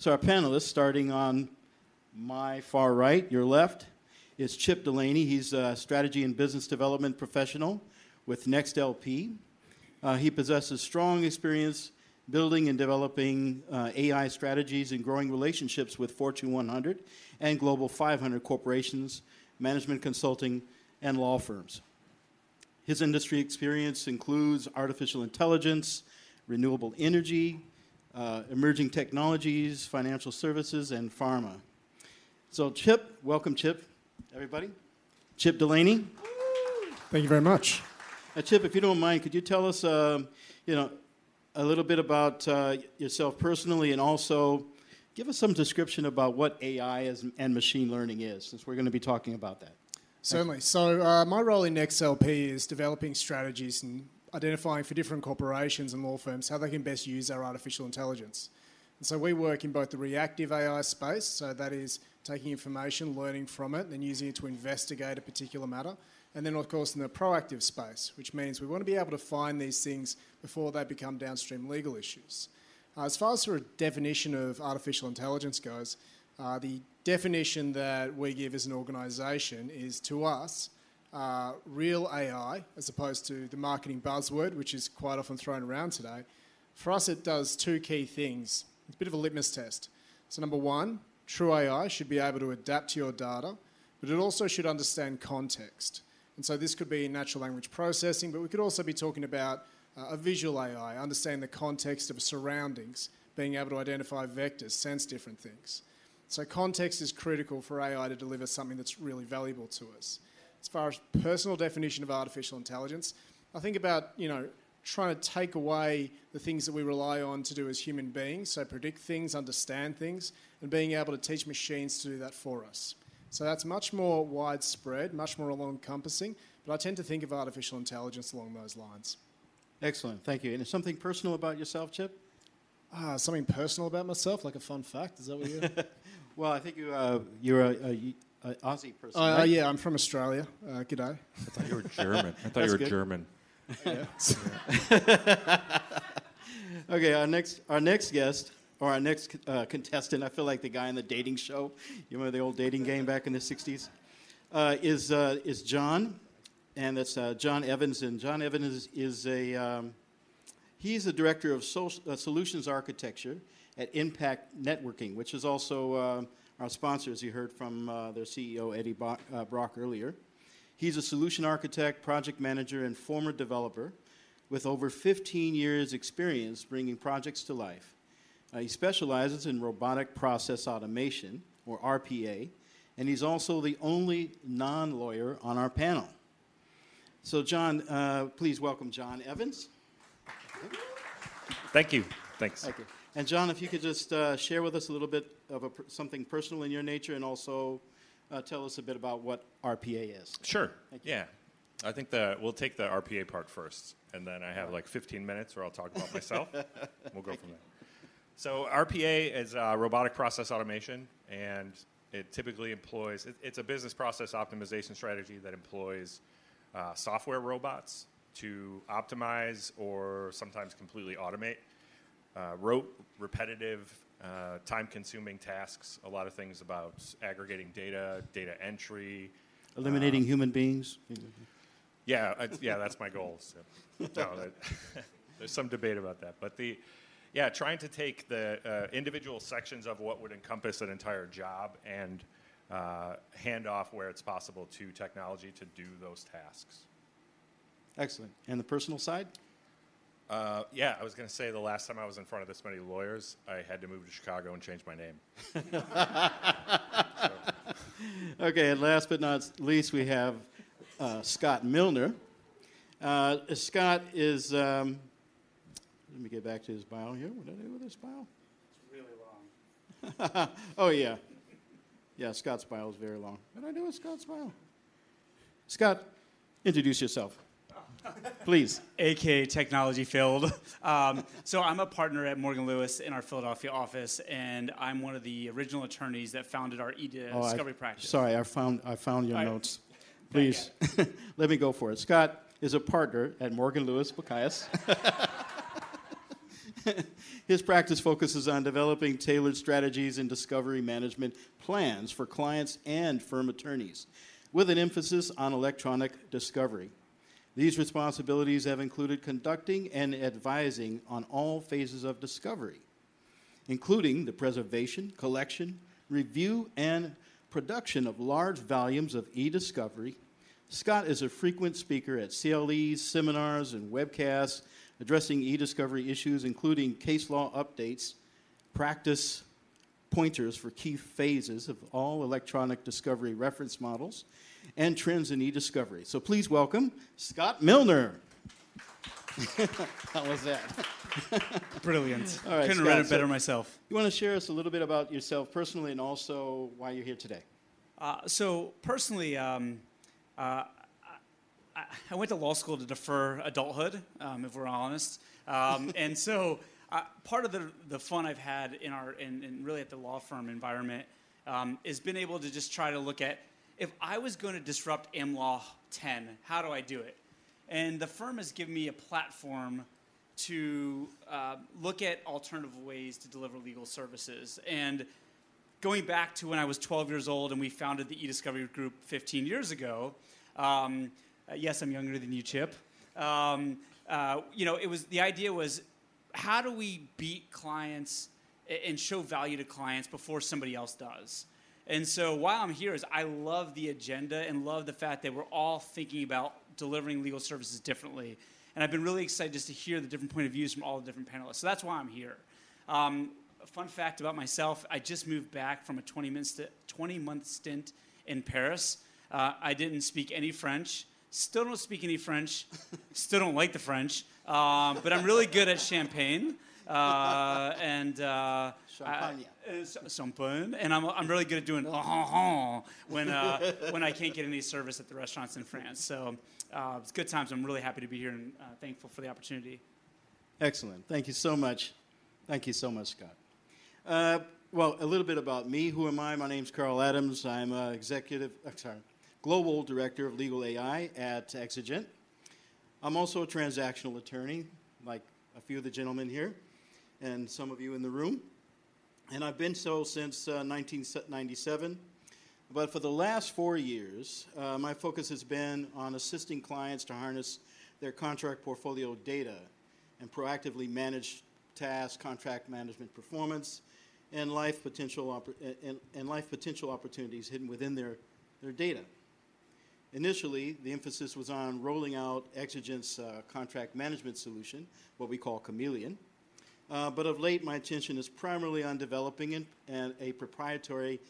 So our panelists, starting on my far right, your left, is Chip Delany. He's a strategy and business development professional with NexLP. Uh, he possesses strong experience building and developing uh, AI strategies and growing relationships with Fortune 100 and Global 500 corporations, management consulting, and law firms. His industry experience includes artificial intelligence, renewable energy, uh, emerging technologies, financial services, and pharma. So, Chip, welcome, Chip, everybody. Chip Delany. Thank you very much. Uh, Chip, if you don't mind, could you tell us, uh, you know, a little bit about uh, yourself personally, and also give us some description about what AI is, and machine learning is, since we're going to be talking about that. Certainly. So, uh, my role in XLP is developing strategies and identifying for different corporations and law firms how they can best use our artificial intelligence. And so, we work in both the reactive AI space, so that is taking information, learning from it, and then using it to investigate a particular matter. And then, of course, in the proactive space, which means we want to be able to find these things before they become downstream legal issues. Uh, as far as the definition of artificial intelligence goes, uh, the definition that we give as an organisation is to us uh, real AI, as opposed to the marketing buzzword, which is quite often thrown around today. For us, it does two key things. It's a bit of a litmus test. So, number one, true AI should be able to adapt to your data, but it also should understand context. And so this could be natural language processing, but we could also be talking about uh, a visual AI, understanding the context of surroundings, being able to identify vectors, sense different things. So context is critical for AI to deliver something that's really valuable to us. As far as personal definition of artificial intelligence, I think about, you know, trying to take away the things that we rely on to do as human beings, so predict things, understand things, and being able to teach machines to do that for us. So that's much more widespread, much more all encompassing, but I tend to think of artificial intelligence along those lines. Excellent, thank you. And something personal about yourself, Chip? Ah, something personal about myself, like a fun fact. Is that what you? well, I think you uh, you're a, a, a, Aussie person. Uh, right? yeah, I'm from Australia. Uh, g'day. I thought you were German. I thought you were good. German. okay, our next our next guest or our next uh, contestant. I feel like the guy in the dating show. You remember the old dating game back in the '60s? Uh, is uh, is John, and that's uh, John Evans. And John Evans is, is a um, he's the director of social, uh, solutions architecture at Impact Networking, which is also uh, our sponsor, as you heard from uh, their CEO Eddie Bo- uh, Brock earlier. He's a solution architect, project manager, and former developer with over 15 years' experience bringing projects to life. Uh, he specializes in robotic process automation, or RPA, and he's also the only non lawyer on our panel. So, John, uh, please welcome John Evans. Thank you. Thanks. Thank you. And, John, if you could just uh, share with us a little bit of a, something personal in your nature and also uh, tell us a bit about what RPA is. Sure. Thank you. Yeah. I think that we'll take the RPA part first, and then I have like 15 minutes where I'll talk about myself. we'll go from there. So RPA is uh, robotic process automation, and it typically employs. It, it's a business process optimization strategy that employs uh, software robots to optimize or sometimes completely automate uh, rote, repetitive, uh, time-consuming tasks. A lot of things about aggregating data, data entry, Eliminating human beings. yeah, I, yeah, that's my goal. So, no, that, there's some debate about that, but the, yeah, trying to take the uh, individual sections of what would encompass an entire job and uh, hand off where it's possible to technology to do those tasks. Excellent. And the personal side? Uh, yeah, I was going to say the last time I was in front of this many lawyers, I had to move to Chicago and change my name. Okay, and last but not least, we have uh, Scott Milner. Uh, Scott is, um, let me get back to his bio here. What did I do with his bio? It's really long. oh, yeah. Yeah, Scott's bio is very long. What did I do with Scott's bio? Scott, introduce yourself. Please. aka technology filled. Um, so I'm a partner at Morgan Lewis in our Philadelphia office, and I'm one of the original attorneys that founded our e Oh, practice. Sorry, I found, I found your I- notes. Please, let me go for it. Scott is a partner at Morgan Lewis Bockius. His practice focuses on developing tailored strategies and discovery management plans for clients and firm attorneys, with an emphasis on electronic discovery. These responsibilities have included conducting and advising on all phases of discovery, including the preservation, collection, review, and production of large volumes of e discovery. Scott is a frequent speaker at CLEs, seminars, and webcasts addressing e discovery issues, including case law updates, practice pointers for key phases of all electronic discovery reference models, and trends in e discovery. So please welcome Scott Milner. How was that? Brilliant. All right, Couldn't Scott, have read it so- better myself. You want to share us a little bit about yourself personally and also why you're here today? Uh, so personally, um, uh, I, I went to law school to defer adulthood, um, if we're honest. Um, and so uh, part of the, the fun I've had in our in, in really at the law firm environment um, is been able to just try to look at if I was going to disrupt AmLaw 10, how do I do it? And the firm has given me a platform to uh, look at alternative ways to deliver legal services. And going back to when I was 12 years old and we founded the eDiscovery Group 15 years ago, um, uh, yes, I'm younger than you, Chip. Um, uh, you know, it was the idea was how do we beat clients and show value to clients before somebody else does. And so while I'm here is I love the agenda and love the fact that we're all thinking about delivering legal services differently. And I've been really excited just to hear the different point of views from all the different panelists. So that's why I'm here. Um, fun fact about myself I just moved back from a 20 month, st- 20 month stint in Paris. Uh, I didn't speak any French. Still don't speak any French. Still don't like the French. Um, but I'm really good at champagne. Uh, and uh, Champagne. I- uh, champagne. And I'm, I'm really good at doing when, uh, when I can't get any service at the restaurants in France. So uh, it's good times. I'm really happy to be here and uh, thankful for the opportunity. Excellent. Thank you so much. Thank you so much, Scott. Uh, well, a little bit about me. Who am I? My name's Carl Adams. I'm uh, executive, uh, sorry, global director of legal AI at Exigent. I'm also a transactional attorney, like a few of the gentlemen here, and some of you in the room. And I've been so since uh, 1997. But for the last four years, uh, my focus has been on assisting clients to harness their contract portfolio data and proactively manage tasks, contract management performance, and life potential, and, and life potential opportunities hidden within their, their data. Initially, the emphasis was on rolling out Exigent's uh, contract management solution, what we call Chameleon. Uh, but of late, my attention is primarily on developing an, an, a proprietary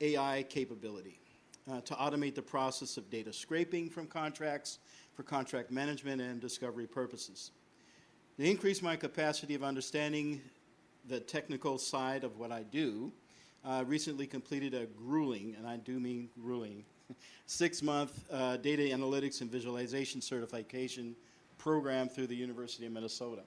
AI capability uh, to automate the process of data scraping from contracts for contract management and discovery purposes. To increase my capacity of understanding the technical side of what I do, I recently completed a grueling, and I do mean grueling, six month uh, data analytics and visualization certification program through the University of Minnesota.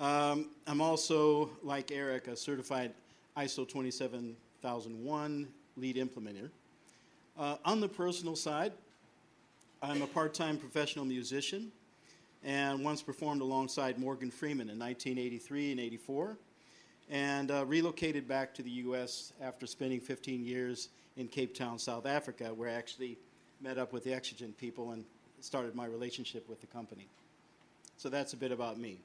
Um, I'm also, like Eric, a certified ISO 27001 lead implementer. Uh, on the personal side, I'm a part time professional musician and once performed alongside Morgan Freeman in 1983 and 84, and uh, relocated back to the U.S. after spending 15 years in Cape Town, South Africa, where I actually met up with the Exigent people and started my relationship with the company. So that's a bit about me.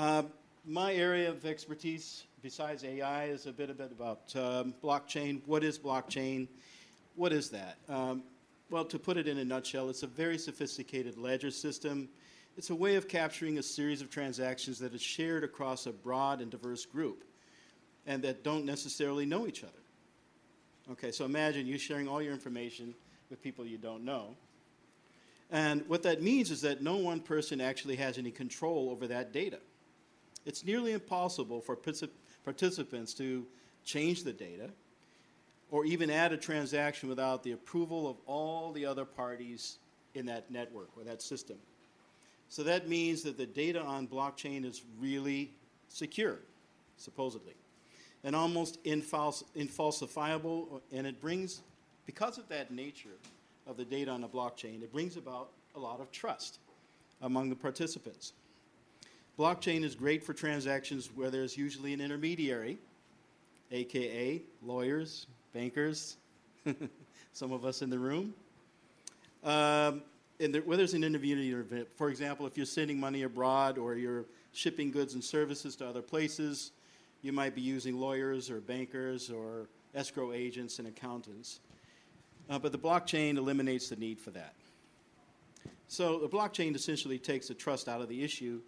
Uh, my area of expertise, besides AI, is a bit, a bit about um, blockchain. What is blockchain? What is that? Um, well, to put it in a nutshell, it's a very sophisticated ledger system. It's a way of capturing a series of transactions that is shared across a broad and diverse group and that don't necessarily know each other. Okay, so imagine you sharing all your information with people you don't know. And what that means is that no one person actually has any control over that data. It's nearly impossible for particip- participants to change the data or even add a transaction without the approval of all the other parties in that network or that system. So that means that the data on blockchain is really secure, supposedly, and almost infals- infalsifiable. And it brings, because of that nature of the data on the blockchain, it brings about a lot of trust among the participants. Blockchain is great for transactions where there's usually an intermediary, aka lawyers, bankers, some of us in the room. Um, and there, where there's an intermediary, for example, if you're sending money abroad or you're shipping goods and services to other places, you might be using lawyers or bankers or escrow agents and accountants. Uh, but the blockchain eliminates the need for that. So the blockchain essentially takes the trust out of the issue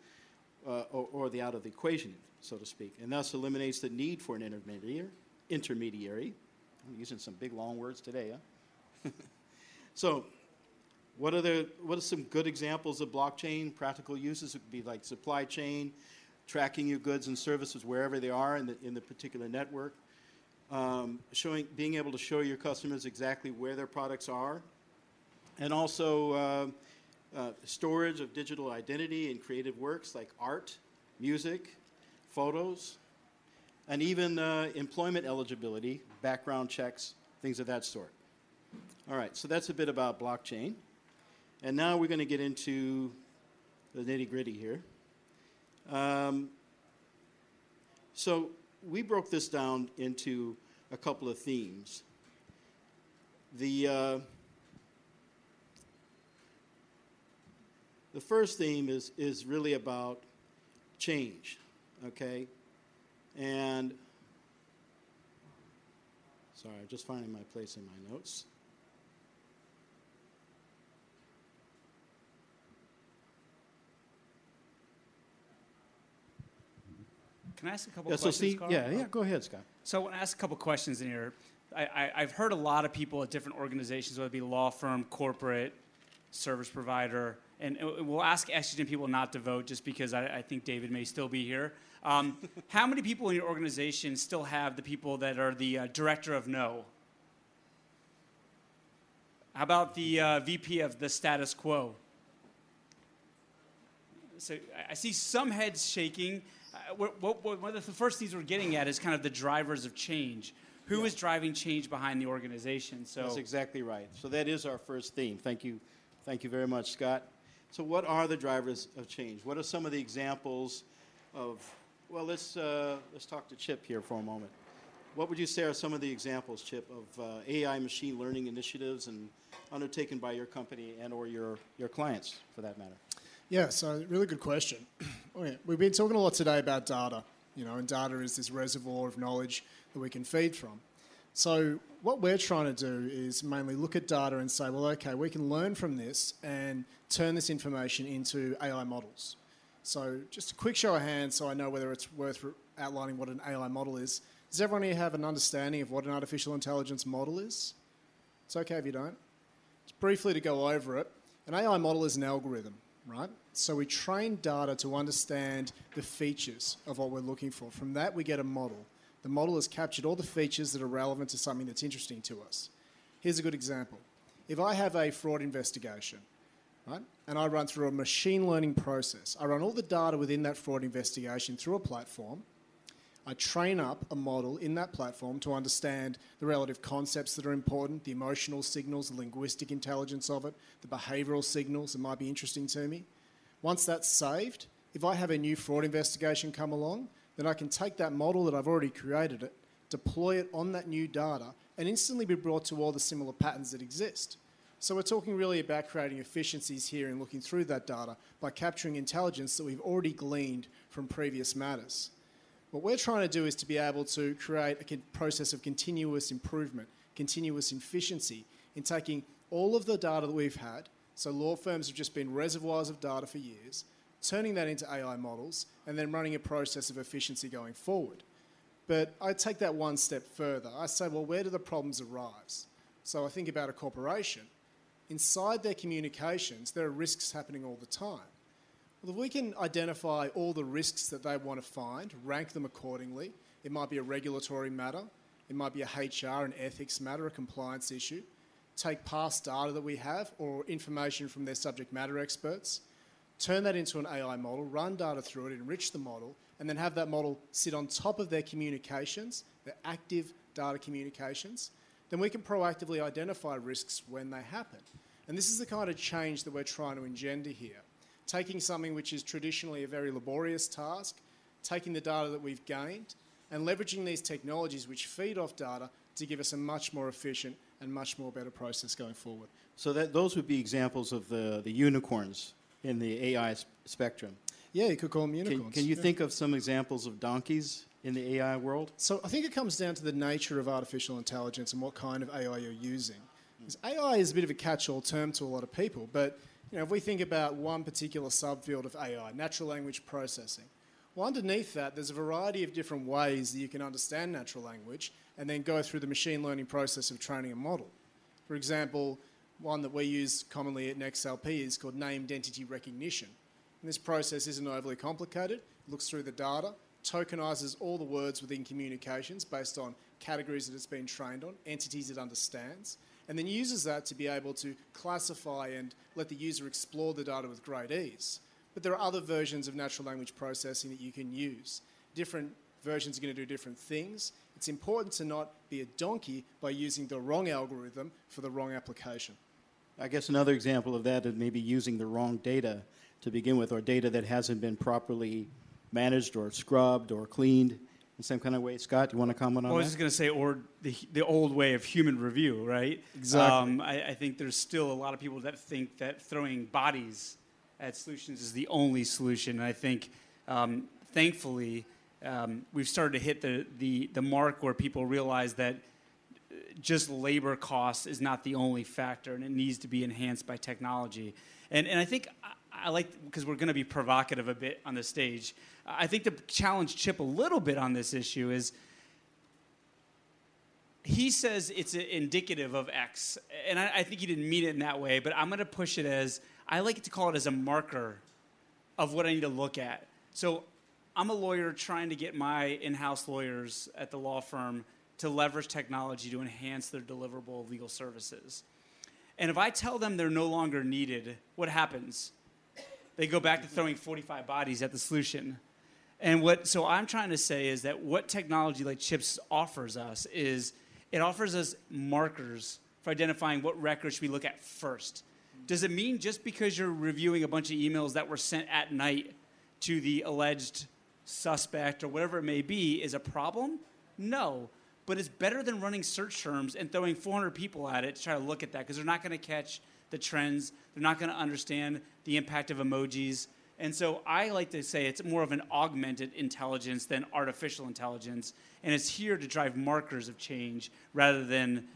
uh, or, or, the out of the equation, so to speak, and thus eliminates the need for an intermediary. Intermediary. I'm using some big long words today, huh? so what are, the, what are some good examples of blockchain practical uses? It could be like supply chain, tracking your goods and services wherever they are in the, in the particular network, um, showing, being able to show your customers exactly where their products are, and also uh, uh, storage of digital identity and creative works like art, music, photos, and even uh, employment eligibility, background checks, things of that sort. All right, so that's a bit about blockchain. And now we're going to get into the nitty gritty here. Um, so we broke this down into a couple of themes. The, uh, the first theme is, is really about change, okay? And, sorry, I'm just finding my place in my notes. Can I ask a couple yeah, so questions? see, Carl? yeah, yeah, uh, go ahead, Scott. So I want to ask a couple questions in here. I, have heard a lot of people at different organizations, whether it be law firm, corporate, service provider, and, we'll ask Exigent people not to vote just because I, I think David may still be here. Um, how many people in your organization still have the people that are the uh, director of no? How about the uh, VP of the status quo? So I see some heads shaking. Uh, what, what, what, one of the first things we're getting at is kind of the drivers of change. Who yeah. is driving change behind the organization? So that's exactly right. So that is our first theme. Thank you, thank you very much, Scott. So what are the drivers of change? What are some of the examples of? Well, let's uh, let's talk to Chip here for a moment. What would you say are some of the examples, Chip, of uh, AI machine learning initiatives and undertaken by your company and or your, your clients, for that matter? Yeah, so really good question. okay, we've been talking a lot today about data, you know, and data is this reservoir of knowledge that we can feed from. So what we're trying to do is mainly look at data and say, well, okay, we can learn from this and turn this information into AI models. So just a quick show of hands so I know whether it's worth outlining what an AI model is. Does everyone here have an understanding of what an artificial intelligence model is? It's okay if you don't. Just briefly to go over it, an AI model is an algorithm right? So we train data to understand the features of what we're looking for. From that, we get a model. The model has captured all the features that are relevant to something that's interesting to us. Here's a good example. If I have a fraud investigation, right, and I run through a machine learning process, I run all the data within that fraud investigation through a platform, I train up a model in that platform to understand the relative concepts that are important, the emotional signals, the linguistic intelligence of it, the behavioural signals that might be interesting to me. Once that's saved, if I have a new fraud investigation come along, then I can take that model that I've already created it, deploy it on that new data, and instantly be brought to all the similar patterns that exist. So we're talking really about creating efficiencies here and looking through that data by capturing intelligence that we've already gleaned from previous matters. What we're trying to do is to be able to create a process of continuous improvement, continuous efficiency in taking all of the data that we've had. So law firms have just been reservoirs of data for years, turning that into AI models, and then running a process of efficiency going forward. But I take that one step further. I say, well, where do the problems arise? So I think about a corporation. Inside their communications, there are risks happening all the time. Well, if we can identify all the risks that they want to find, rank them accordingly, it might be a regulatory matter, it might be a HR and ethics matter, a compliance issue, take past data that we have or information from their subject matter experts, turn that into an AI model, run data through it, enrich the model, and then have that model sit on top of their communications, their active data communications, then we can proactively identify risks when they happen. And this is the kind of change that we're trying to engender here taking something which is traditionally a very laborious task, taking the data that we've gained, and leveraging these technologies which feed off data to give us a much more efficient and much more better process going forward. So that those would be examples of the, the unicorns in the AI spectrum. Yeah, you could call them Can, unicorns. can you yeah. think of some examples of donkeys in the AI world? So I think it comes down to the nature of artificial intelligence and what kind of AI you're using. Hmm. 'Cause AI is a bit of a catch-all term to a lot of people, but you know, if we think about one particular subfield of AI, natural language processing, well, underneath that, there's a variety of different ways that you can understand natural language and then go through the machine learning process of training a model. For example, one that we use commonly at NexLP is called named entity recognition. And this process isn't overly complicated. It looks through the data, tokenizes all the words within communications based on categories that it's been trained on, entities it understands, and then uses that to be able to classify and let the user explore the data with great ease. But there are other versions of natural language processing that you can use. Different versions are going to do different things. It's important to not be a donkey by using the wrong algorithm for the wrong application. I guess another example of that is maybe using the wrong data to begin with, or data that hasn't been properly managed or scrubbed or cleaned in some kind of way. Scott, you want to comment on Well, I was just going to say, or the, the old way of human review, right? Exactly. Um, I, I think there's still a lot of people that think that throwing bodies at solutions is the only solution. And I think, um, thankfully, um, we've started to hit the, the, the mark where people realize that just labor cost is not the only factor, and it needs to be enhanced by technology. And, and I think I, I like, because we're going to be provocative a bit on the stage, I think the challenge Chip a little bit on this issue is he says it's indicative of X, and I, I think he didn't mean it in that way, but I'm going to push it as I like to call it as a marker of what I need to look at. So I'm a lawyer trying to get my in-house lawyers at the law firm to leverage technology to enhance their deliverable legal services. And if I tell them they're no longer needed, what happens? They go back to throwing 45 bodies at the solution. And what so I'm trying to say is that what technology like chips offers us is it offers us markers for identifying what records should we look at first. Does it mean just because you're reviewing a bunch of emails that were sent at night to the alleged suspect or whatever it may be is a problem? No. But it's better than running search terms and throwing 400 people at it to try to look at that because they're not going to catch the trends. They're not going to understand the impact of emojis. And so I like to say it's more of an augmented intelligence than artificial intelligence. And it's here to drive markers of change rather than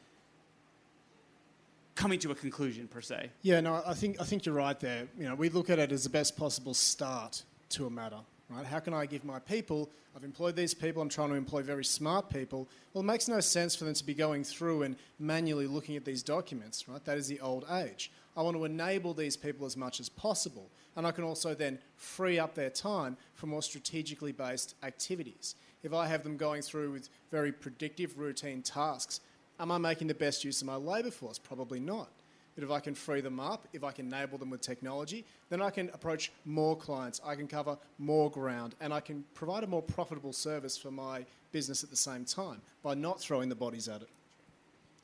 coming to a conclusion per se. Yeah, no, I think I think you're right there. You know, we look at it as the best possible start to a matter, right? How can I give my people? I've employed these people. I'm trying to employ very smart people. Well, it makes no sense for them to be going through and manually looking at these documents, right? That is the old age. I want to enable these people as much as possible, and I can also then free up their time for more strategically based activities. If I have them going through with very predictive routine tasks, Am I making the best use of my labour force? Probably not. But if I can free them up, if I can enable them with technology, then I can approach more clients, I can cover more ground, and I can provide a more profitable service for my business at the same time by not throwing the bodies at it.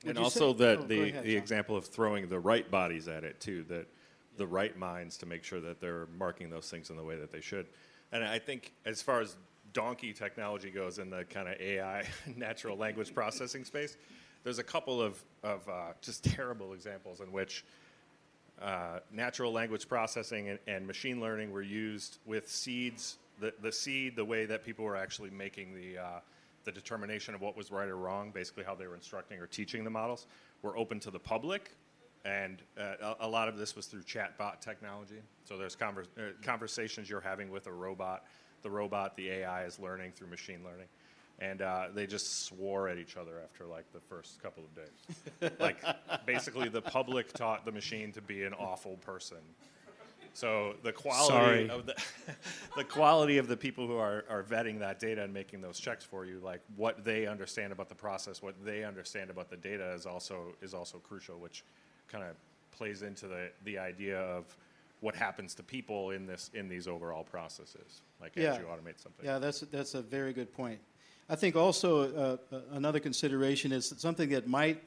And also say- that oh, the, ahead, the John. example of throwing the right bodies at it too, that the right minds to make sure that they're marking those things in the way that they should. And I think as far as donkey technology goes in the kind of AI natural language processing space, there's a couple of, of uh, just terrible examples in which uh, natural language processing and, and machine learning were used with seeds. The, the seed, the way that people were actually making the, uh, the determination of what was right or wrong, basically how they were instructing or teaching the models, were open to the public. And uh, a, a lot of this was through chatbot technology. So there's uh, conversations you're having with a robot. The robot, the AI, is learning through machine learning. And uh, they just swore at each other after like the first couple of days. like basically, the public taught the machine to be an awful person. So the quality Sorry. of the the quality of the people who are, are vetting that data and making those checks for you, like what they understand about the process, what they understand about the data is also is also crucial, which kind of plays into the, the idea of what happens to people in this in these overall processes, like Yeah. as you automate something. Yeah, that's, that's a very good point. I think also uh, uh, another consideration is that something that might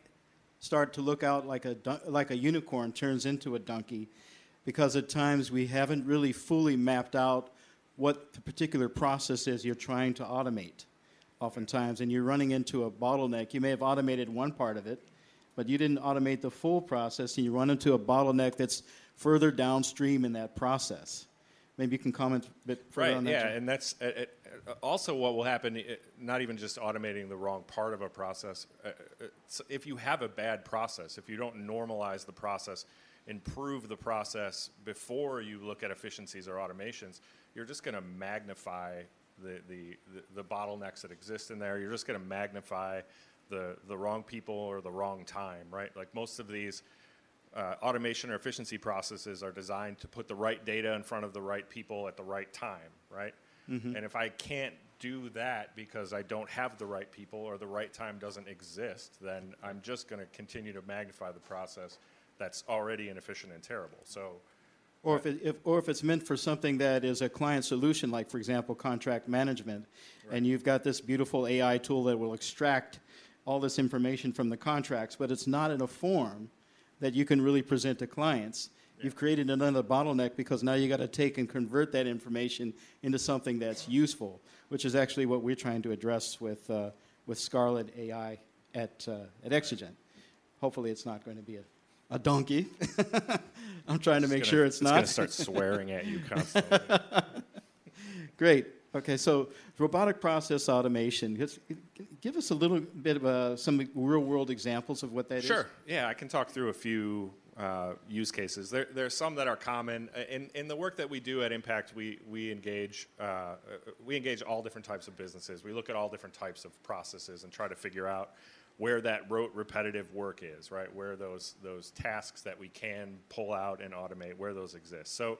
start to look out like a, like a unicorn turns into a donkey because at times we haven't really fully mapped out what the particular process is you're trying to automate. Oftentimes and you're running into a bottleneck you may have automated one part of it but you didn't automate the full process and you run into a bottleneck that's further downstream in that process maybe you can comment a bit further right on that yeah Jim? and that's uh, uh, also what will happen uh, not even just automating the wrong part of a process uh, uh, if you have a bad process if you don't normalize the process improve the process before you look at efficiencies or automations you're just going to magnify the, the, the, the bottlenecks that exist in there you're just going to magnify the, the wrong people or the wrong time right like most of these uh, automation or efficiency processes are designed to put the right data in front of the right people at the right time, right? And if I can't do that because I don't have the right people or the right time doesn't exist, then I'm just going to continue to magnify the process that's already inefficient and terrible. So, Or if, it, if, or if it's meant for something that is a client solution, like, for example, contract management, and you've got this beautiful AI tool that will extract all this information from the contracts, but it's not in a form that you can really present to clients. You've created another bottleneck because now you got to take and convert that information into something that's useful, which is actually what we're trying to address with, uh, with Scarlet AI at, uh, at Exigent. Hopefully, it's not going to be a, a donkey. I'm trying to make gonna- sure it's, going to start swearing at you constantly. Great. Okay, so robotic process automation. Give us a little bit of uh, some real world examples of what that is. Sure. Yeah, I can talk through a few uh, use cases. There, there are some that are common Uh, in, in the work that we do at Impact. We we engage uh, uh, we engage all different types of businesses. We look at all different types of processes and try to figure out where that rote repetitive work is. Right, where those those tasks that we can pull out and automate, where those exist. So.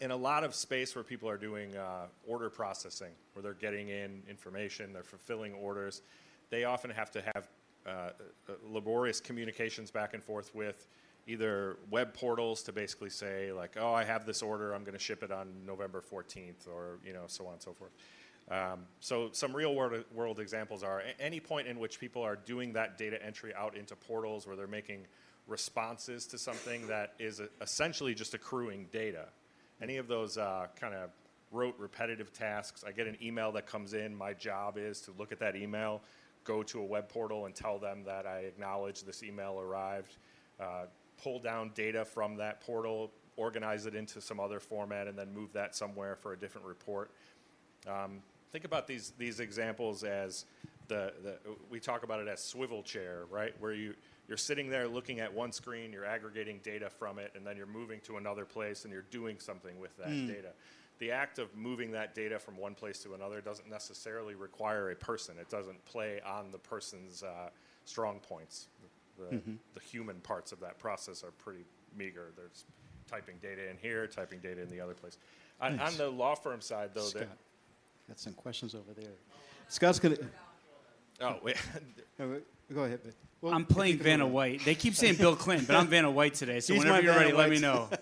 In a lot of space where people are doing uh, order processing, where they're getting in information, they're fulfilling orders, they often have to have uh, uh, laborious communications back and forth with either web portals to basically say like, oh, I have this order, I'm going to ship it on November 14th, or you know, so on and so forth. Um, so some real world, world examples are any point in which people are doing that data entry out into portals where they're making responses to something that is essentially just accruing data. Any of those uh, kind of rote repetitive tasks, I get an email that comes in, my job is to look at that email, go to a web portal and tell them that I acknowledge this email arrived, uh, pull down data from that portal, organize it into some other format, and then move that somewhere for a different report. Um, think about these these examples as the, the we talk about it as swivel chair, right? Where you you're sitting there looking at one screen, you're aggregating data from it, and then you're moving to another place and you're doing something with that data. The act of moving that data from one place to another doesn't necessarily require a person. It doesn't play on the person's uh, strong points. The, the human parts of that process are pretty meager. There's typing data in here, typing data in the other place. On, on the law firm side, though, Scott, got some questions over there. Scott's going to. Oh, wait. Go ahead. Bill. Well, I'm playing Vanna. White. They keep saying Bill Clinton, but I'm Vanna White today. So He's whenever you're ready, Vanna let me know.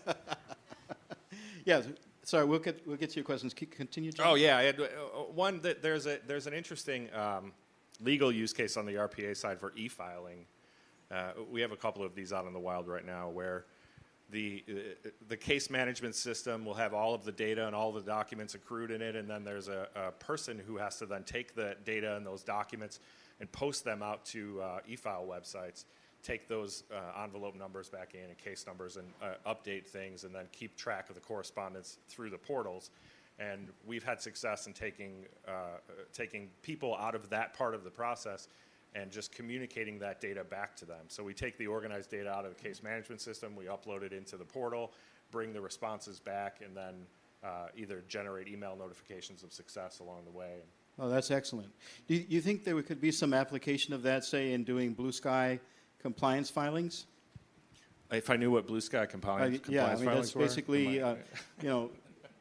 Yeah, sorry, we'll get, we'll get to your questions. Continue, John. oh, yeah. I had, uh, one that there's a there's an interesting um, legal use case on the RPA side for e-filing. Uh, we have a couple of these out in the wild right now where the the case management system will have all of the data and all the documents accrued in it, and then there's a, a person who has to then take the data and those documents and post them out to uh, e-file websites. Take those uh, envelope numbers back in and case numbers and uh, update things, and then keep track of the correspondence through the portals. And we've had success in taking uh, taking people out of that part of the process and just communicating that data back to them. So we take the organized data out of the case management system, we upload it into the portal, bring the responses back, and then uh, either generate email notifications of success along the way. Oh, that's excellent. Do you, you think there could be some application of that, say, in doing blue sky compliance filings? If I knew what Blue Sky compliance, I- yeah, I mean, that's filings were, basically, uh, you know,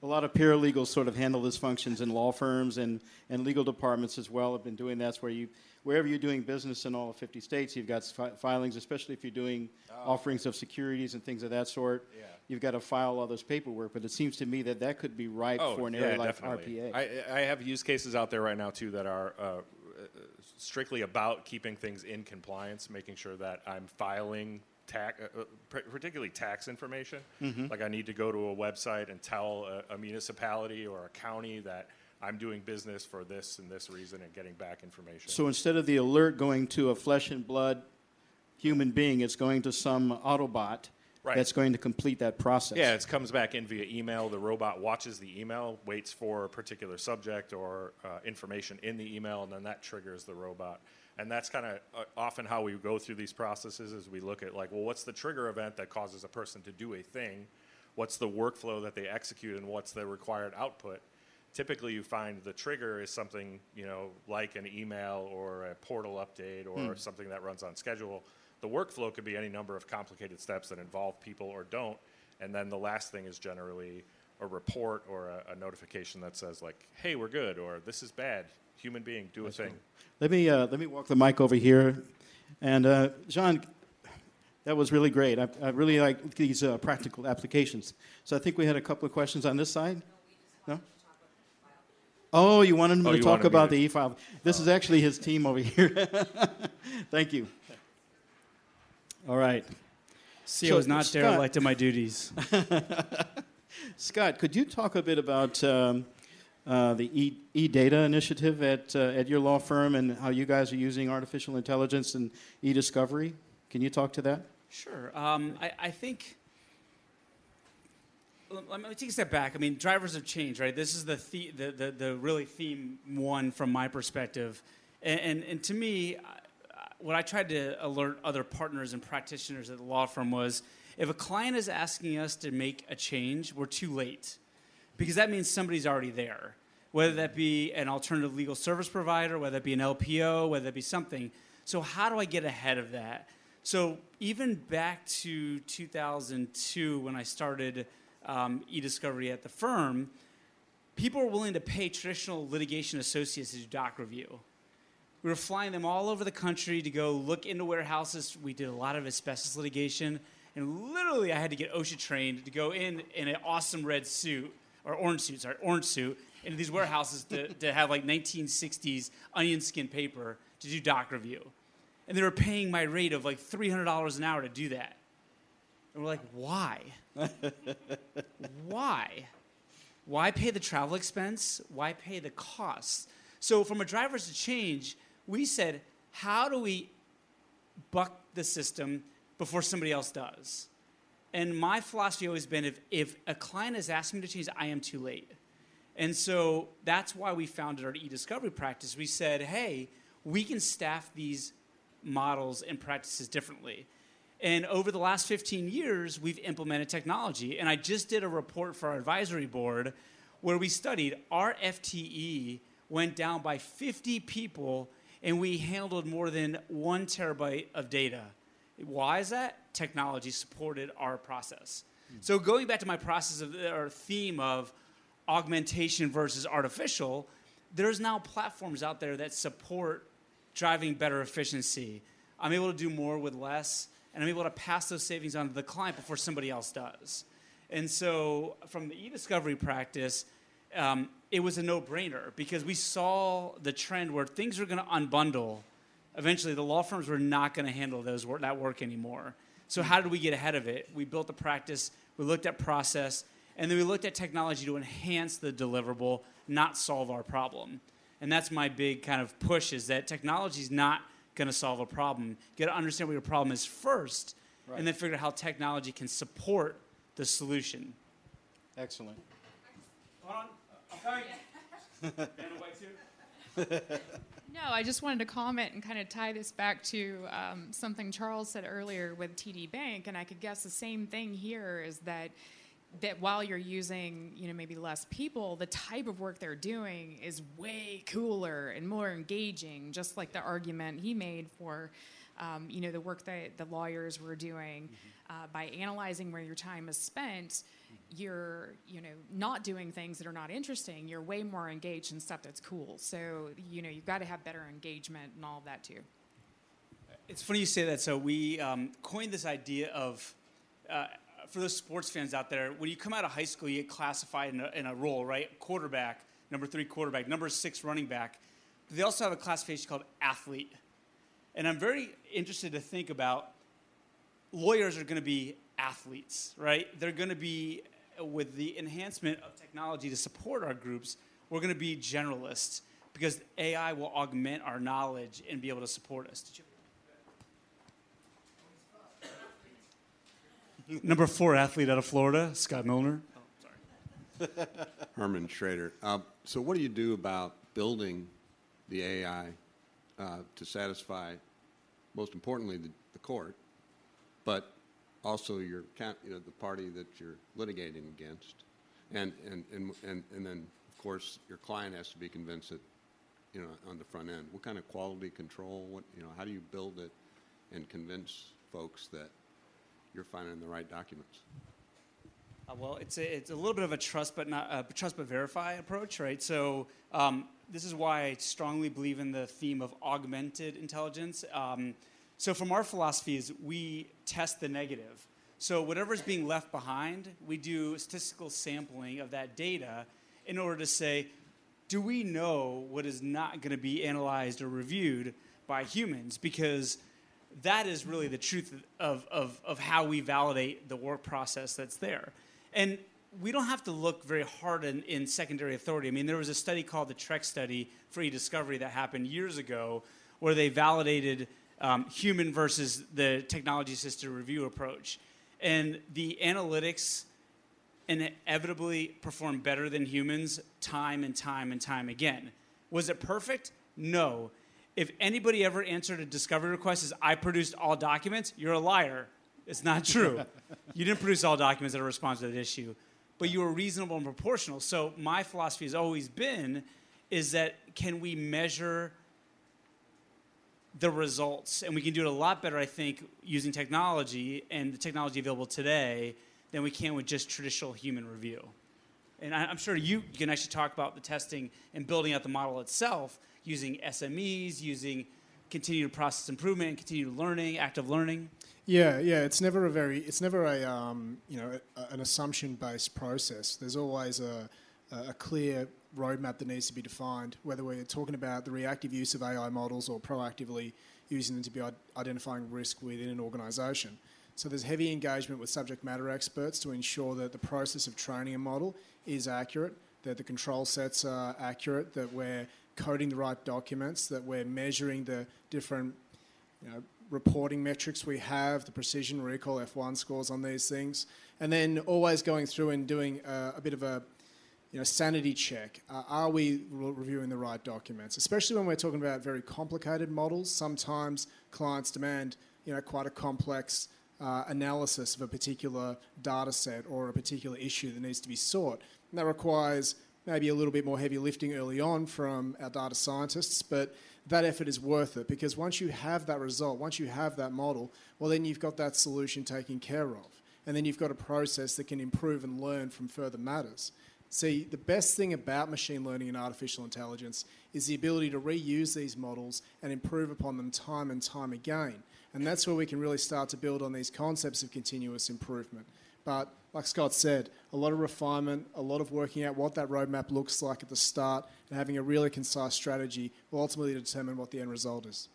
a lot of paralegals sort of handle these functions in law firms and, and legal departments as well have been doing that's where you wherever you're doing business in all 50 states you've got fi- filings especially if you're doing offerings of securities and things of that sort Oh. Yeah. you've got to file all this paperwork but it seems to me that that could be ripe for an area like RPA I, I have use cases out there right now too that are uh, strictly about keeping things in compliance, making sure that I'm filing tax, uh, uh, particularly tax information. Mm-hmm. Like I need to go to a website and tell a, a municipality or a county that I'm doing business for this and this reason and getting back information. So instead of the alert going to a flesh and blood human being, it's going to some Autobot Right. that's going to complete that process. Yeah, it comes back in via email. The robot watches the email, waits for a particular subject or uh, information in the email, and then that triggers the robot. And that's kind of uh, often how we go through these processes is we look at like, well, what's the trigger event that causes a person to do a thing? What's the workflow that they execute, and what's the required output? Typically, you find the trigger is something you know, like an email or a portal update or something that runs on schedule. The workflow could be any number of complicated steps that involve people or don't. And then the last thing is generally a report or a, a notification that says like, "Hey, we're good," or "This is bad." Human being, do a thing. Let me uh, let me walk the mic over here, and uh, John, that was really great. I, I really like these uh, practical applications. So I think we had a couple of questions on this side. No. Oh, you wanted him Oh, to talk about the e-file. This is actually his team over here. Thank you. All right, CEO So, is not Scott- derelict in my duties. Scott, could you talk a bit about um, uh, the e- e-data initiative at uh, at your law firm and how you guys are using artificial intelligence and e-discovery? Can you talk to that? Sure. Um, I, I think. Let me take a step back. I mean, drivers have changed, right? This is the the, the, the, really theme one from my perspective, and and, and to me, what I tried to alert other partners and practitioners at the law firm was, if a client is asking us to make a change, we're too late, because that means somebody's already there. Whether that be an alternative legal service provider, whether it be an LPO, whether it be something. So how do I get ahead of that? So even back to 2002, when I started um, e-discovery at the firm, people were willing to pay traditional litigation associates to do doc review. We were flying them all over the country to go look into warehouses. We did a lot of asbestos litigation, and literally, I had to get OSHA trained to go in in an awesome red suit or orange suit, sorry, orange suit, into these warehouses to, to have like 1960s onion skin paper to do doc review and they were paying my rate of like $300 an hour to do that. And we're like, why? why? Why pay the travel expense? Why pay the costs? So, from a drivers to change, we said, how do we buck the system before somebody else does? And my philosophy always been if, if a client is asking me to change, I am too late. And so that's why we founded our e-discovery practice. We said, hey, we can staff these models and practices differently. And over the last 15 years, we've implemented technology. And I just did a report for our advisory board where we studied our FTE went down by 50 people, and we handled more than one terabyte of data. Why is that? Technology supported our process. Hmm. So going back to my process of or theme of augmentation versus artificial, there's now platforms out there that support driving better efficiency. I'm able to do more with less, and I'm able to pass those savings on to the client before somebody else does. And so, from the e-discovery practice, um, it was a no-brainer because we saw the trend where things were going to unbundle. Eventually, the law firms were not going to handle those that work anymore. So, how did we get ahead of it? We built the practice. We looked at process, and then we looked at technology to enhance the deliverable, not solve our problem. And that's my big kind of push: is that technology is not going to solve a problem. You got to understand what your problem is first, Right. and then figure out how technology can support the solution. Excellent. Hold on, I'm coming. and a white. No, I just wanted to comment and kind of tie this back to um, something Charles said earlier with TD Bank, and I could guess the same thing here is that that while you're using you know maybe less people, the type of work they're doing is way cooler and more engaging. Just like the argument he made for um, you know the work that the lawyers were doing uh, by analyzing where your time is spent. You're, you know, not doing things that are not interesting. You're way more engaged in stuff that's cool. So, you know, you've got to have better engagement and all of that too. It's funny you say that. So we um, coined this idea of, uh, for those sports fans out there, when you come out of high school, you get classified in a, in a role, right? Quarterback, number three quarterback, number six running back. But they also have a classification called athlete. And I'm very interested to think about lawyers are going to be athletes, right? They're going to be, with the enhancement of technology to support our groups, we're going to be generalists because AI will augment our knowledge and be able to support us. Number four athlete out of Florida, Scott Milner. Oh, sorry. Herman Schrader. Uh, so, what do you do about building the AI uh, to satisfy, most importantly, the, the court, but also your, you know, the party that you're litigating against, and and and and, and then of course your client has to be convinced that, you know, on the front end. What kind of quality control? What you know? How do you build it and convince folks that you're finding the right documents? Uh, well, it's a, it's a little bit of a trust but not uh, trust but verify approach, right? So um, this is why I strongly believe in the theme of augmented intelligence. Um, so from our philosophy is we test the negative. So whatever is being left behind, we do statistical sampling of that data in order to say, do we know what is not going to be analyzed or reviewed by humans? Because that is really the truth of, of, of how we validate the work process that's there. And we don't have to look very hard in, in secondary authority. I mean, there was a study called the TREC study for e-discovery that happened years ago where they validated um, human versus the technology assisted review approach. And the analytics inevitably perform better than humans time and time and time again. Was it perfect? No if anybody ever answered a discovery request as I produced all documents, you're a liar. It's not true. you didn't produce all documents that are responsive to that issue, but you were reasonable and proportional. So my philosophy has always been is that can we measure the results? And we can do it a lot better, I think, using technology and the technology available today than we can with just traditional human review. And I'm sure you, you can actually talk about the testing and building out the model itself using SMEs, using continued process improvement, continued learning, active learning? Yeah, yeah. It's never a very, it's never a, um, you know, a, an assumption-based process. There's always a, a clear roadmap that needs to be defined, whether we're talking about the reactive use of AI models or proactively using them to be identifying risk within an organisation. So there's heavy engagement with subject matter experts to ensure that the process of training a model is accurate, that the control sets are accurate, that we're coding the right documents, that we're measuring the different you know, reporting metrics we have, the precision recall F1 scores on these things, and then always going through and doing uh, a bit of a you know, sanity check. Uh, are we re- reviewing the right documents? Especially when we're talking about very complicated models. Sometimes clients demand you know, quite a complex uh, analysis of a particular data set or a particular issue that needs to be sought. And that requires maybe a little bit more heavy lifting early on from our data scientists, but that effort is worth it because once you have that result, once you have that model, well, then you've got that solution taken care of. And then you've got a process that can improve and learn from further matters. See, the best thing about machine learning and artificial intelligence is the ability to reuse these models and improve upon them time and time again. And that's where we can really start to build on these concepts of continuous improvement. But like Scott said, a lot of refinement, a lot of working out what that roadmap looks like at the start, and having a really concise strategy will ultimately determine what the end result is.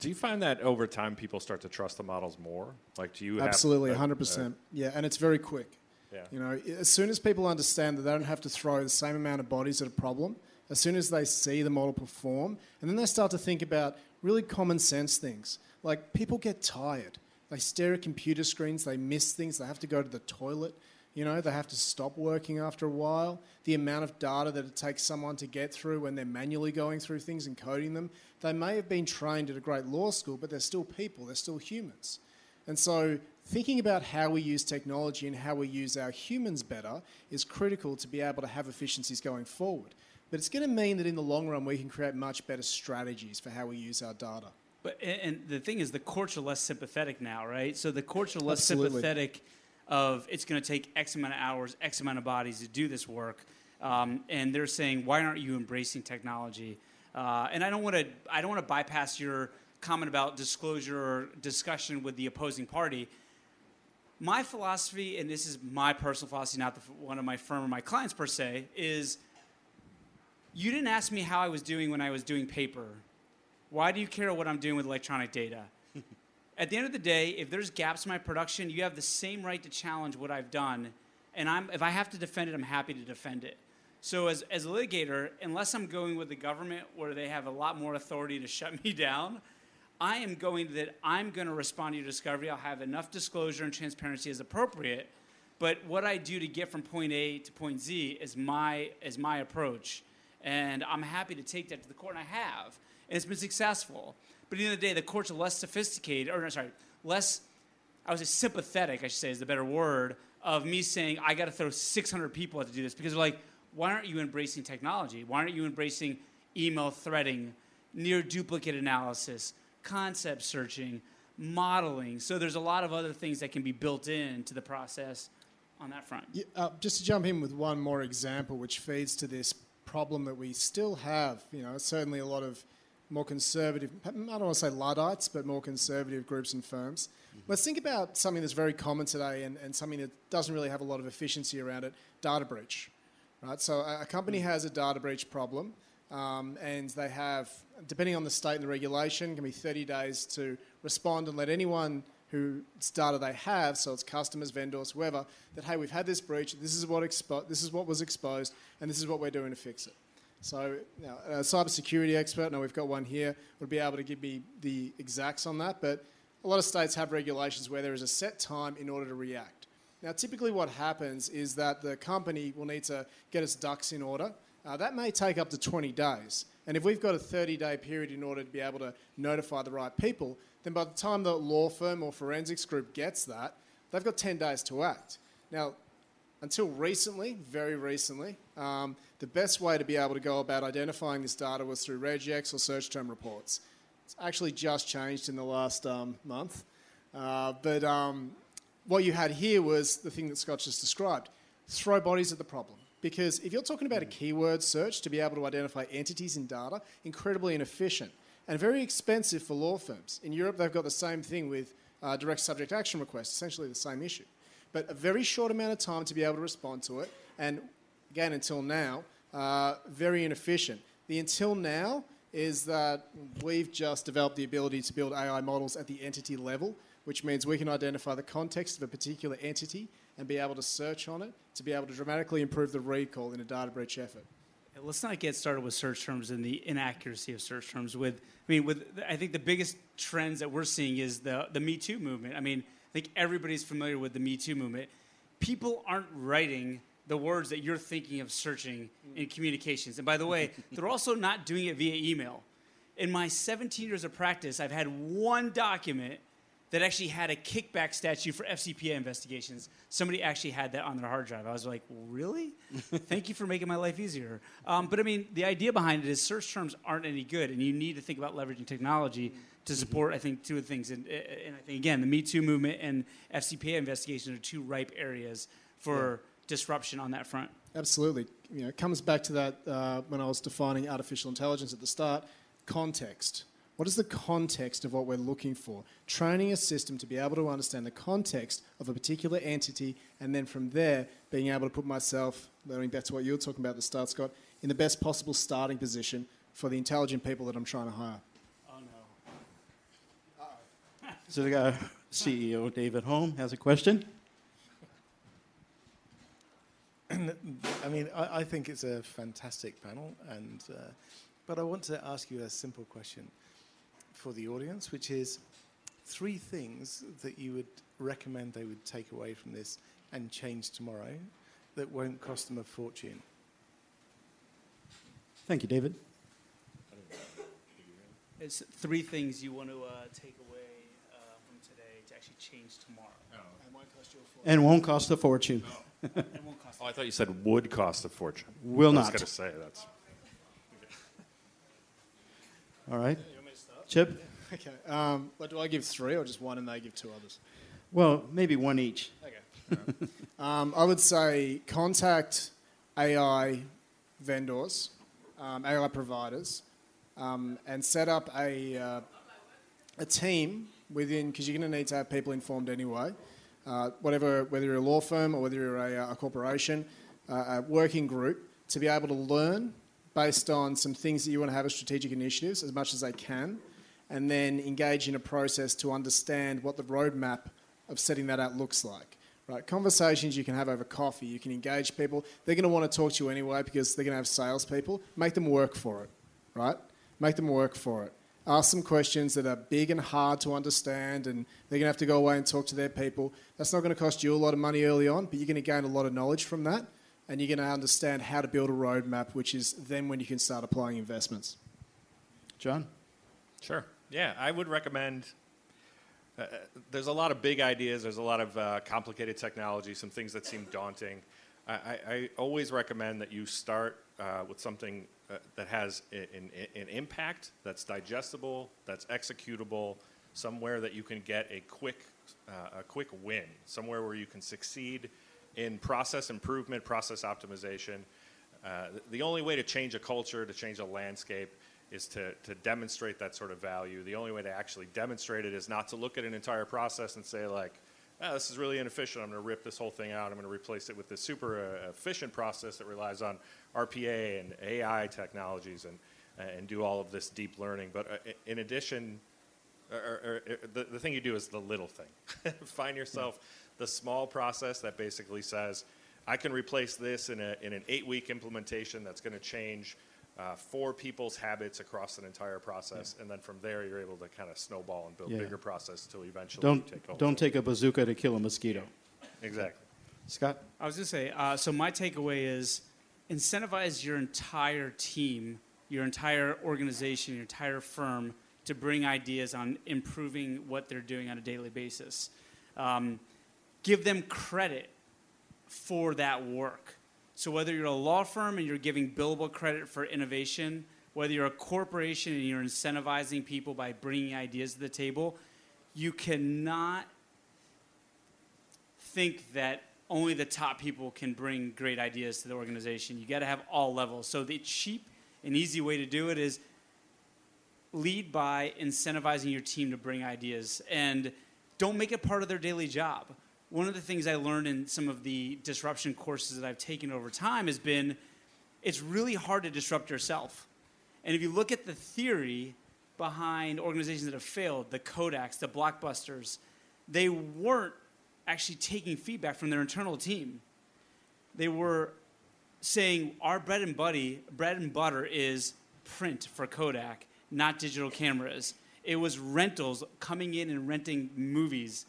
Do you find that over time people start to trust the models more? Like, do you absolutely hundred percent? Yeah, and it's very quick. Yeah. You know, as soon as people understand that they don't have to throw the same amount of bodies at a problem, as soon as they see the model perform, and then they start to think about really common sense things. Like people get tired. They stare at computer screens, they miss things, they have to go to the toilet, you know, they have to stop working after a while. The amount of data that it takes someone to get through when they're manually going through things and coding them, they may have been trained at a great law school, but they're still people, they're still humans. And so, thinking about how we use technology and how we use our humans better is critical to be able to have efficiencies going forward. But it's going to mean that in the long run, we can create much better strategies for how we use our data. But and the thing is, the courts are less sympathetic now, right? So the courts are less Absolutely. sympathetic of it's going to take X amount of hours, X amount of bodies to do this work, um, and they're saying, why aren't you embracing technology? Uh, and I don't want to I don't want to bypass your comment about disclosure or discussion with the opposing party. My philosophy, and this is my personal philosophy, not the, one of my firm or my clients per se, is you didn't ask me how I was doing when I was doing paper why do you care what I'm doing with electronic data? At the end of the day, if there's gaps in my production, you have the same right to challenge what I've done. And I'm, if I have to defend it, I'm happy to defend it. So as, as a litigator, unless I'm going with the government where they have a lot more authority to shut me down, I am going that I'm going to respond to your discovery. I'll have enough disclosure and transparency as appropriate. But what I do to get from point A to point Z is my is my approach, and I'm happy to take that to the court, and I have, and it's been successful. But at the end of the day, the courts are less sophisticated, or no, sorry, less. I was sympathetic, I should say, is the better word of me saying I got to throw 600 people out to do this because they're like, why aren't you embracing technology? Why aren't you embracing email threading, near duplicate analysis, concept searching, modeling? So there's a lot of other things that can be built into the process on that front. Yeah, uh, just to jump in with one more example, which feeds to this problem that we still have. You know, certainly a lot of more conservative, I don't want to say Luddites, but more conservative groups and firms. Let's think about something that's very common today and, and something that doesn't really have a lot of efficiency around it data breach. Right? So a, a company has a data breach problem. Um, and they have, depending on the state and the regulation, can be 30 days to respond and let anyone whose data they have, so it's customers, vendors, whoever, that hey, we've had this breach, this is what expo- this is what was exposed, and this is what we're doing to fix it. So, you know, a cybersecurity expert, now we've got one here, would be able to give me the exacts on that. But a lot of states have regulations where there is a set time in order to react. Now, typically, what happens is that the company will need to get its ducks in order. Uh, that may take up to 20 days. And if we've got a 30 day period in order to be able to notify the right people, then by the time the law firm or forensics group gets that, they've got 10 days to act. Now, until recently, very recently, um, the best way to be able to go about identifying this data was through regex or search term reports. It's actually just changed in the last um, month. Uh, but um, what you had here was the thing that Scott just described throw bodies at the problem. Because if you're talking about a keyword search to be able to identify entities in data, incredibly inefficient and very expensive for law firms. In Europe, they've got the same thing with uh, direct subject action requests, essentially the same issue. But a very short amount of time to be able to respond to it, and again, until now, uh, very inefficient. The until now is that we've just developed the ability to build AI models at the entity level, which means we can identify the context of a particular entity and be able to search on it to be able to dramatically improve the recall in a data breach effort. Let's not get started with search terms and the inaccuracy of search terms. With, I mean, with I think the biggest trends that we're seeing is the the Me Too movement. I mean, I think everybody's familiar with the Me Too movement. People aren't writing the words that you're thinking of searching in mm. communications. And by the way, they're also not doing it via email. In my 17 years of practice, I've had one document that actually had a kickback statute for FCPA investigations. Somebody actually had that on their hard drive. I was like, really? Thank you for making my life easier. Um, but I mean, the idea behind it is search terms aren't any good, and you need to think about leveraging technology to Mm-hmm. support, I think, two of the things. And, and I think, again, the Me Too movement and FCPA investigations are two ripe areas for disruption on that front. Absolutely. You know, it comes back to that uh, when I was defining artificial intelligence at the start context. What is the context of what we're looking for? Training a system to be able to understand the context of a particular entity, and then from there, being able to put myself, learning back to what you were talking about at the start, Scott, in the best possible starting position for the intelligent people that I'm trying to hire. Oh, no. So the guy, CEO David Holm has a question. I mean, I, I think it's a fantastic panel, and uh, but I want to ask you a simple question for the audience, which is three things that you would recommend they would take away from this and change tomorrow that won't cost them a fortune. Thank you, David. It's three things you want to uh, take away uh, from today to actually change tomorrow. And won't cost a fortune. It won't cost. A fortune. Oh, I thought you said would cost a fortune. Will I not. was going to say that's. All right. Chip? Okay. Um, but do I give three or just one and they give two others? Well, maybe one each. Okay. um, I would say contact AI vendors, um, AI providers, um, and set up a, uh, a team within, because you're going to need to have people informed anyway. Uh, whatever, whether you're a law firm or whether you're a, a corporation, uh, a working group to be able to learn based on some things that you want to have as strategic initiatives as much as they can, and then engage in a process to understand what the roadmap of setting that out looks like. Right, conversations you can have over coffee. You can engage people. They're going to want to talk to you anyway because they're going to have salespeople. Make them work for it, right? Make them work for it. Ask them questions that are big and hard to understand, and they're going to have to go away and talk to their people. That's not going to cost you a lot of money early on, but you're going to gain a lot of knowledge from that, and you're going to understand how to build a roadmap, which is then when you can start applying investments. Jon? Sure. Yeah, I would recommend. Uh, there's a lot of big ideas. There's a lot of uh, complicated technology. Some things that seem daunting. I, I, I always recommend that you start uh, with something uh, that has an, an impact, that's digestible, that's executable, somewhere that you can get a quick, uh, a quick win, somewhere where you can succeed in process improvement, process optimization. Uh, the only way to change a culture, to change a landscape, is to, to demonstrate that sort of value. The only way to actually demonstrate it is not to look at an entire process and say, like, oh, this is really inefficient. I'm going to rip this whole thing out. I'm going to replace it with this super uh, efficient process that relies on RPA and AI technologies and, and do all of this deep learning. But uh, in addition, or, or, or, the, the thing you do is the little thing. Find yourself the small process that basically says, I can replace this in, a, in an eight week implementation that's going to change uh, for people's habits across an entire process, yeah. and then from there you're able to kind of snowball and build yeah. bigger process until eventually don't take over. don't take a bazooka to kill a mosquito. Exactly. Scott, I was going to say. Uh, so my takeaway is incentivize your entire team, your entire organization, your entire firm to bring ideas on improving what they're doing on a daily basis. Um, give them credit for that work. So whether you're a law firm and you're giving billable credit for innovation, whether you're a corporation and you're incentivizing people by bringing ideas to the table, you cannot think that only the top people can bring great ideas to the organization. You got to have all levels. So the cheap and easy way to do it is lead by incentivizing your team to bring ideas and don't make it part of their daily job one of the things I learned in some of the disruption courses that I've taken over time has been it's really hard to disrupt yourself. And if you look at the theory behind organizations that have failed, the Kodaks, the Blockbusters, they weren't actually taking feedback from their internal team. They were saying our bread and buddy, bread and butter is print for Kodak, not digital cameras. It was rentals coming in and renting movies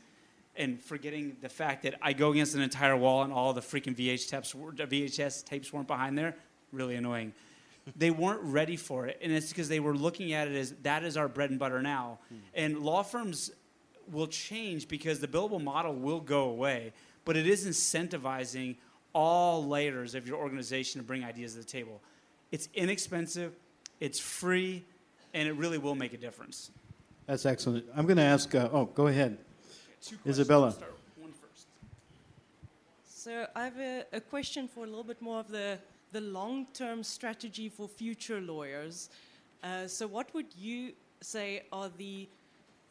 and forgetting the fact that I go against an entire wall and all the freaking VH tapes, VHS tapes weren't behind there. Really annoying. they weren't ready for it, and it's because they were looking at it as that is our bread and butter now. Hmm. And law firms will change because the billable model will go away, but it is incentivizing all layers of your organization to bring ideas to the table. It's inexpensive, it's free, and it really will make a difference. That's excellent. I'm going to ask. Uh, oh, go ahead. Isabella. So I have a, a, question for a little bit more of the, the long-term strategy for future lawyers. Uh, so what would you say are the,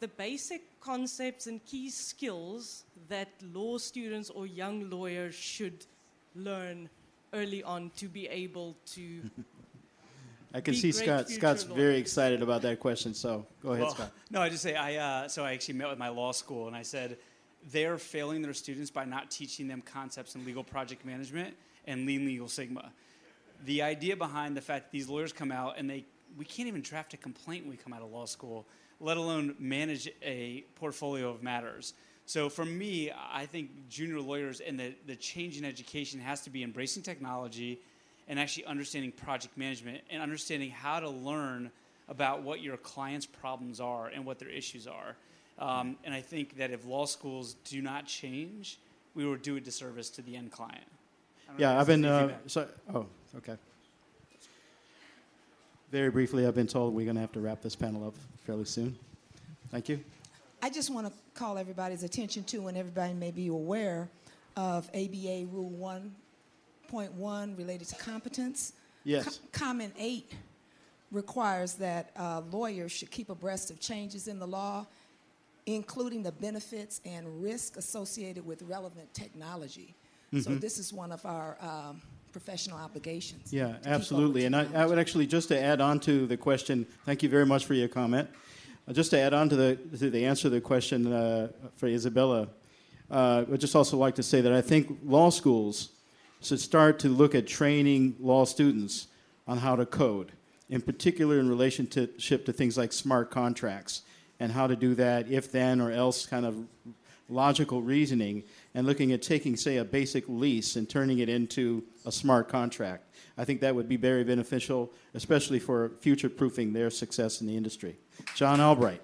the basic concepts and key skills that law students or young lawyers should learn early on to be able to I can see Scott. Scott's lawyers. very excited about that question. So go ahead, well, Scott. No, I just say I. Uh, so I actually met with my law school, and I said they're failing their students by not teaching them concepts in legal project management and lean legal sigma. The idea behind the fact that these lawyers come out and they we can't even draft a complaint when we come out of law school, let alone manage a portfolio of matters. So for me, I think junior lawyers and the, the change in education has to be embracing technology and actually understanding project management and understanding how to learn about what your clients' problems are and what their issues are. Um, and I think that if law schools do not change, we will do a disservice to the end client. Yeah, I've been. Uh, so, oh, okay. Very briefly, I've been told we're going to have to wrap this panel up fairly soon. Thank you. I just want to call everybody's attention to, and everybody may be aware of ABA Rule 1 point one related to competence. Yes. Co- comment eight requires that uh, lawyers should keep abreast of changes in the law, including the benefits and risk associated with relevant technology. Mm-hmm. So this is one of our um, professional obligations. Yeah, absolutely. And I, I, would actually just to add on to the question. Thank you very much for your comment. Uh, just to add on to the, to the answer to the question uh, for Isabella, uh, I would just also like to say that I think law schools should start to look at training law students on how to code, in particular in relationship to things like smart contracts and how to do that if then or else kind of logical reasoning and looking at taking, say, a basic lease and turning it into a smart contract. I think that would be very beneficial, especially for future proofing their success in the industry. John Albright.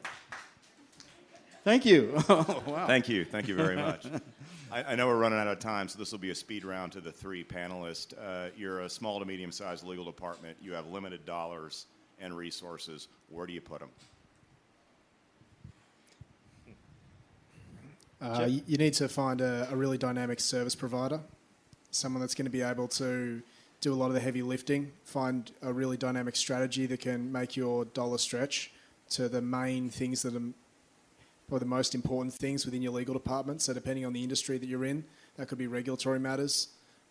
Thank you. Oh, wow. Thank you. Thank you very much. I, I, know we're running out of time, so this will be a speed round to the three panelists. Uh, you're a small to medium sized legal department. You have limited dollars and resources. Where do you put them? Uh, you need to find a, a, really dynamic service provider, someone that's going to be able to do a lot of the heavy lifting, find a really dynamic strategy that can make your dollar stretch to the main things that are or the most important things within your legal department. So, depending on the industry that you're in, that could be regulatory matters,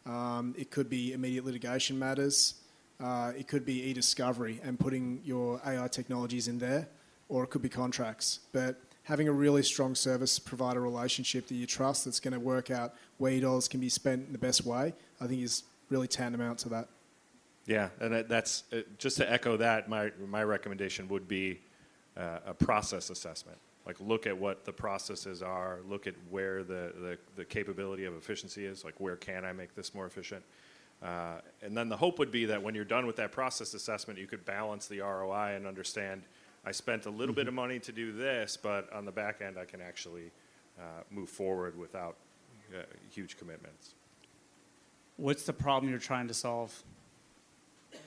um, it could be immediate litigation matters, uh, it could be e discovery and putting your AI technologies in there, or it could be contracts. But having a really strong service provider relationship that you trust that's going to work out where your dollars can be spent in the best way, I think is really tantamount to that. Yeah, and that's uh, just to echo that. My my recommendation would be uh, a process assessment. Like look at what the processes are, look at where the, the, the capability of efficiency is. Like where can I make this more efficient? Uh, and then the hope would be that when you're done with that process assessment, you could balance the ROI and understand I spent a little bit of money to do this, but on the back end, I can actually uh, move forward without uh, huge commitments. What's the problem you're trying to solve? I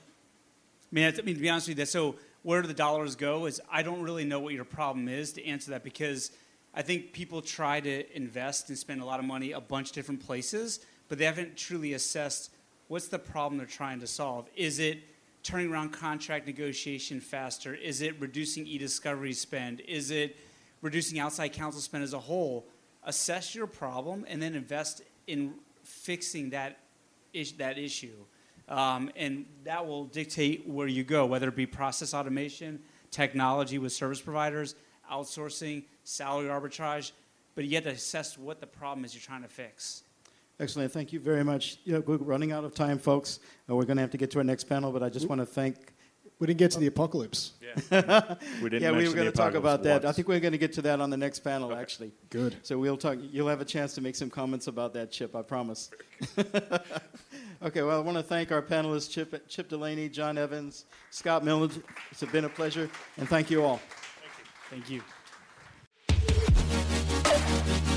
mean, I mean, to be honest with you, so where do the dollars go? Is I don't really know what your problem is to answer that because I think people try to invest and spend a lot of money a bunch of different places, but they haven't truly assessed what's the problem they're trying to solve. Is it turning around contract negotiation faster? Is it reducing e-discovery spend? Is it reducing outside counsel spend as a whole? Assess your problem and then invest in fixing that, is- that issue. Um, and that will dictate where you go, whether it be process automation, technology with service providers, outsourcing, salary arbitrage. But you have to assess what the problem is you're trying to fix. Excellent. Thank you very much. You know, we're running out of time, folks. Uh, we're going to have to get to our next panel, but I just want to thank. We didn't get to the apocalypse. Yeah, we didn't. yeah, we were going to talk about that. Once. I think we're going to get to that on the next panel, okay. actually. Good. So we'll talk. You'll have a chance to make some comments about that, Chip. I promise. okay. Well, I want to thank our panelists, Chip, Chip Delany, Jon Evans, Scott Milner. It's been a pleasure, and thank you all. Thank you. Thank you.